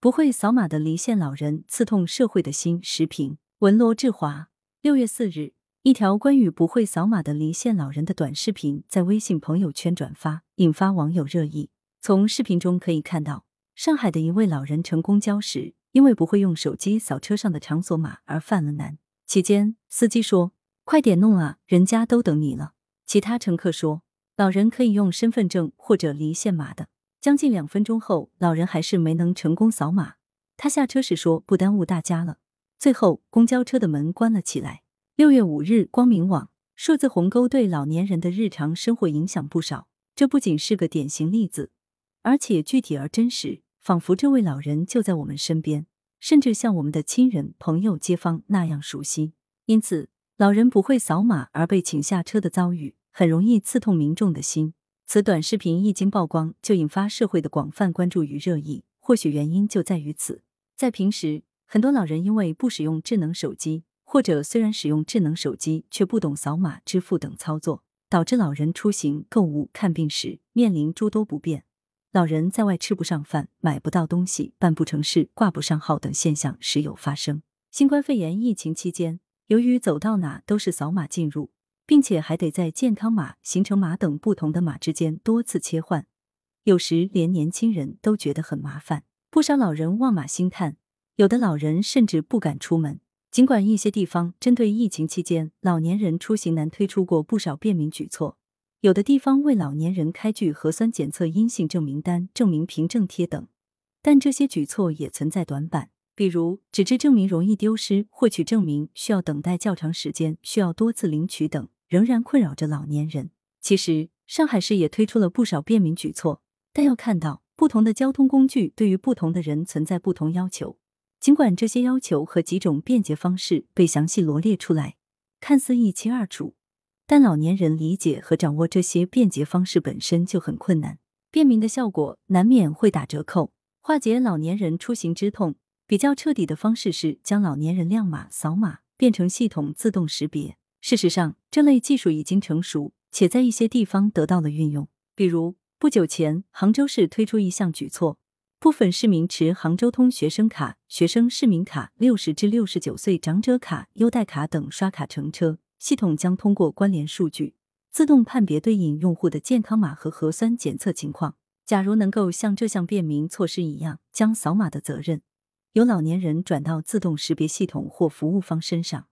不会扫码的离线老人刺痛社会的心。时评文罗志华，六月四日，一条关于不会扫码的离线老人的短视频在微信朋友圈转发，引发网友热议。从视频中可以看到，上海的一位老人乘公交时，因为不会用手机扫车上的场所码而犯了难。期间，司机说：“快点弄啊，人家都等你了。”其他乘客说：“老人可以用身份证或者离线码的。”将近两分钟后，老人还是没能成功扫码。他下车时说：“不耽误大家了。”最后，公交车的门关了起来。六月五日，光明网数字鸿沟对老年人的日常生活影响不少。这不仅是个典型例子，而且具体而真实，仿佛这位老人就在我们身边，甚至像我们的亲人、朋友、街坊那样熟悉。因此，老人不会扫码而被请下车的遭遇，很容易刺痛民众的心。此短视频一经曝光，就引发社会的广泛关注与热议。或许原因就在于此。在平时，很多老人因为不使用智能手机，或者虽然使用智能手机却不懂扫码支付等操作，导致老人出行、购物、看病时面临诸多不便。老人在外吃不上饭、买不到东西、办不成事、挂不上号等现象时有发生。新冠肺炎疫情期间，由于走到哪都是扫码进入。并且还得在健康码、行程码等不同的码之间多次切换，有时连年轻人都觉得很麻烦。不少老人望码兴叹，有的老人甚至不敢出门。尽管一些地方针对疫情期间老年人出行难推出过不少便民举措，有的地方为老年人开具核酸检测阴性证明单、证明凭证贴等，但这些举措也存在短板。比如，纸质证明容易丢失，获取证明需要等待较长时间，需要多次领取等。仍然困扰着老年人。其实，上海市也推出了不少便民举措，但要看到不同的交通工具对于不同的人存在不同要求。尽管这些要求和几种便捷方式被详细罗列出来，看似一清二楚，但老年人理解和掌握这些便捷方式本身就很困难，便民的效果难免会打折扣。化解老年人出行之痛，比较彻底的方式是将老年人亮码、扫码变成系统自动识别。事实上，这类技术已经成熟，且在一些地方得到了运用。比如，不久前，杭州市推出一项举措，部分市民持杭州通学生卡、学生市民卡、六十至六十九岁长者卡、优待卡等刷卡乘车，系统将通过关联数据自动判别对应用户的健康码和核酸检测情况。假如能够像这项便民措施一样，将扫码的责任由老年人转到自动识别系统或服务方身上。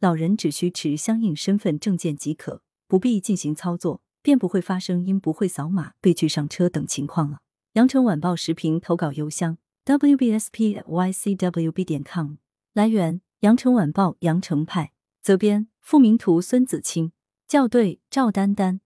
老人只需持相应身份证件即可，不必进行操作，便不会发生因不会扫码被拒上车等情况了。羊城晚报时评投稿邮箱：wbspycwb 点 com。来源：羊城晚报羊城派。责编：付明图，孙子清。校对：赵丹丹。